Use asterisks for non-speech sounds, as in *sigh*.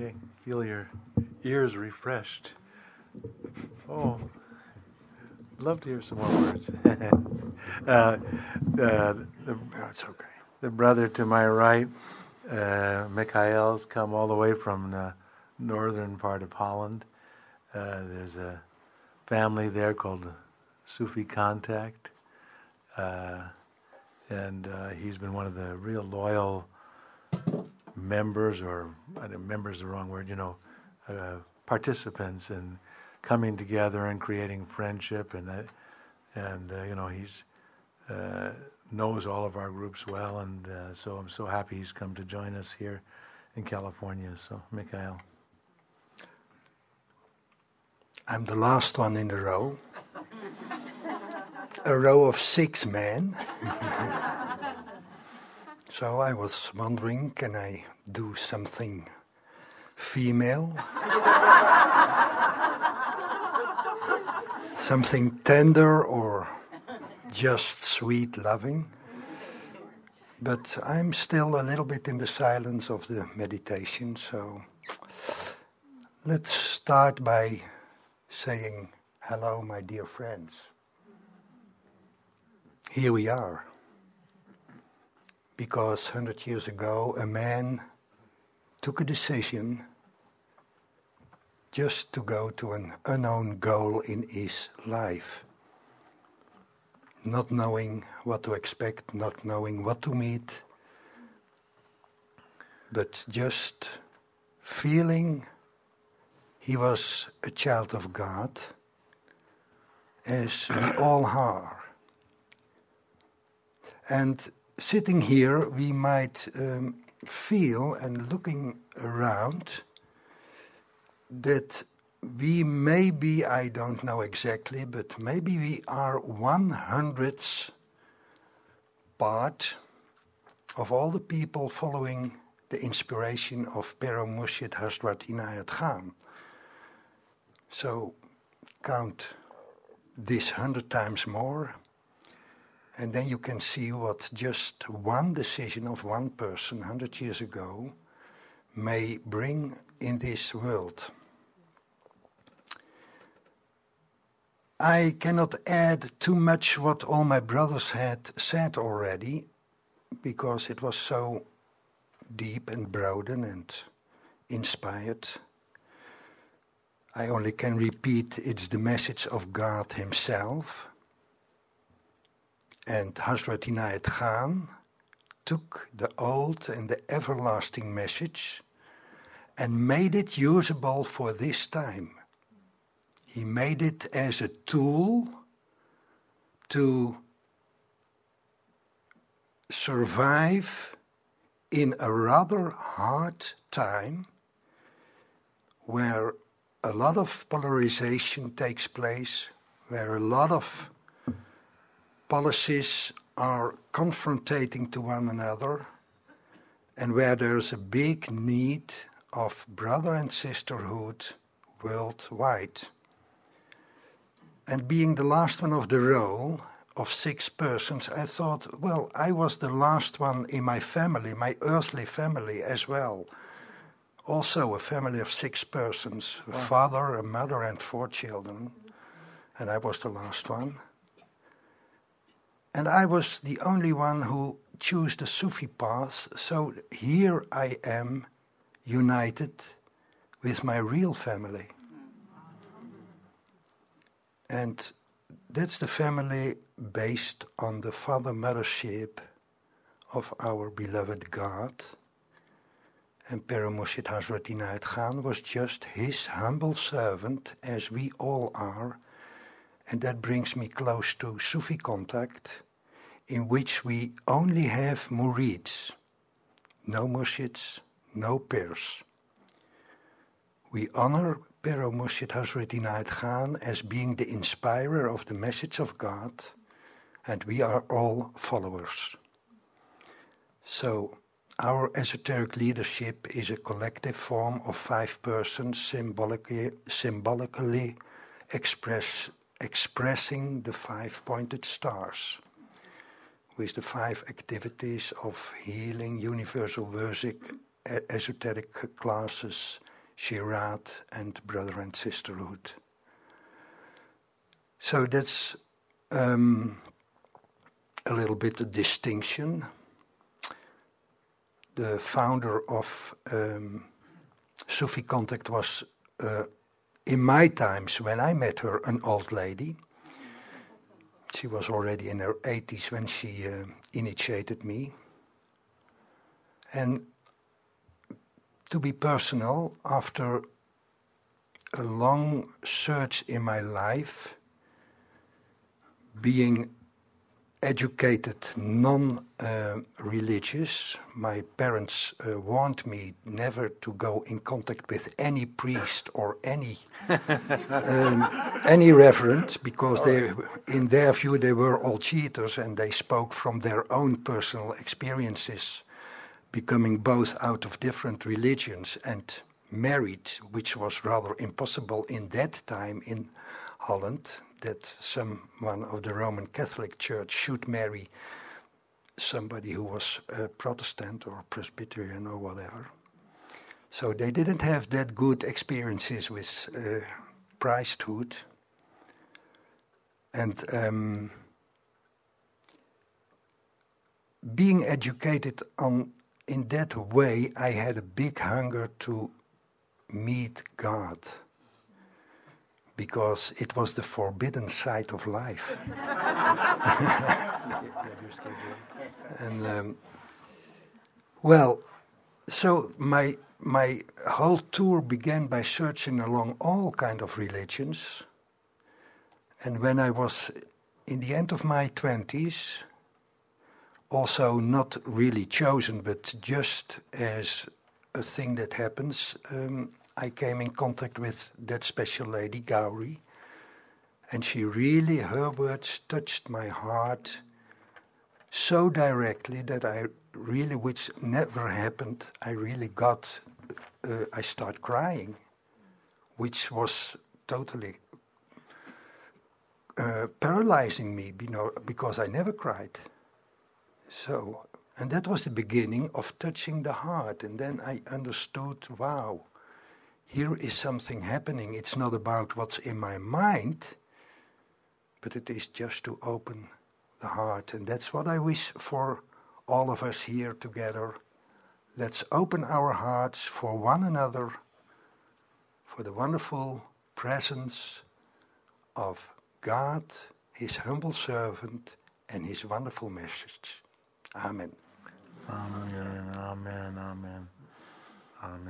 Okay, feel your ears refreshed. Oh, love to hear some more words. *laughs* uh, uh, the, That's okay. the brother to my right, uh, Mikhail's come all the way from the northern part of Holland. Uh, there's a family there called Sufi Contact, uh, and uh, he's been one of the real loyal members, or I don't, members is the wrong word, you know, uh, participants in coming together and creating friendship, and uh, and uh, you know he's uh, knows all of our groups well, and uh, so I'm so happy he's come to join us here in California. So, Mikhail. I'm the last one in the row. A row of six men. *laughs* so I was wondering, can I do something female? *laughs* something tender or just sweet loving? But I'm still a little bit in the silence of the meditation, so let's start by saying, Hello, my dear friends. Here we are. Because 100 years ago, a man took a decision just to go to an unknown goal in his life. Not knowing what to expect, not knowing what to meet, but just feeling he was a child of God, as we all are. And sitting here, we might um, feel and looking around that we maybe, I don't know exactly, but maybe we are one hundredth part of all the people following the inspiration of Pir-o-Murshid Hazrat Inayat Khan. So count this hundred times more, and then you can see what just one decision of one person hundred years ago may bring in this world. I cannot add too much what all my brothers had said already, because it was so deep and broad and inspired. I only can repeat it's the message of God Himself. And Hazrat Inayat Khan took the old and the everlasting message and made it usable for this time. He made it as a tool to survive in a rather hard time where a lot of polarization takes place, where a lot of policies are confronting to one another, and where there's a big need of brother and sisterhood worldwide. And being the last one of the row of six persons, I thought, well, I was the last one in my family, my earthly family as well. Also, a family of six persons a father, a mother, and four children. And I was the last one. And I was the only one who chose the Sufi path, so here I am united with my real family. And that's the family based on the father mothership of our beloved God. And Pir-o-Murshid Hazrat Inayat Khan was just his humble servant, as we all are. And that brings me close to Sufi contact, in which we only have murids, no murshids, no pirs. We honor Pir-o-Murshid Hazrat Inayat Khan as being the inspirer of the message of God, and we are all followers. So, our esoteric leadership is a collective form of five persons symbolically, symbolically express, expressing the five pointed stars with the five activities of healing, universal worship, esoteric classes, Ziraat, and Brother and Sisterhood. So that's um, a little bit of distinction. The founder of um, Sufi Contact was, uh, in my times when I met her, an old lady. She was already in her 80s when she uh, initiated me. And to be personal, after a long search in my life, being educated non uh, religious. My parents uh, warned me never to go in contact with any priest or any *laughs* um, any reverend because they, in their view, they were all cheaters and they spoke from their own personal experiences, becoming both out of different religions and married, which was rather impossible in that time in Holland that someone of the Roman Catholic Church should marry somebody who was a Protestant or Presbyterian or whatever. So they didn't have that good experiences with uh, priesthood. And um, being educated on in that way, I had a big hunger to meet God because it was the forbidden side of life. *laughs* and um, well, so my my whole tour began by searching along all kind of religions. And when I was in the end of my twenties, also not really chosen, but just as a thing that happens, um, I came in contact with that special lady, Gowrie, and she really, her words touched my heart so directly that I really, which never happened, I really got, uh, I start crying, which was totally uh, paralyzing me, you know, because I never cried. So, and that was the beginning of touching the heart, and then I understood, wow here is something happening. It's not about what's in my mind, but it is just to open the heart. And that's what I wish for all of us here together. Let's open our hearts for one another, for the wonderful presence of God, His humble servant, and His wonderful message. Amen. Amen. Amen. Amen. Amen.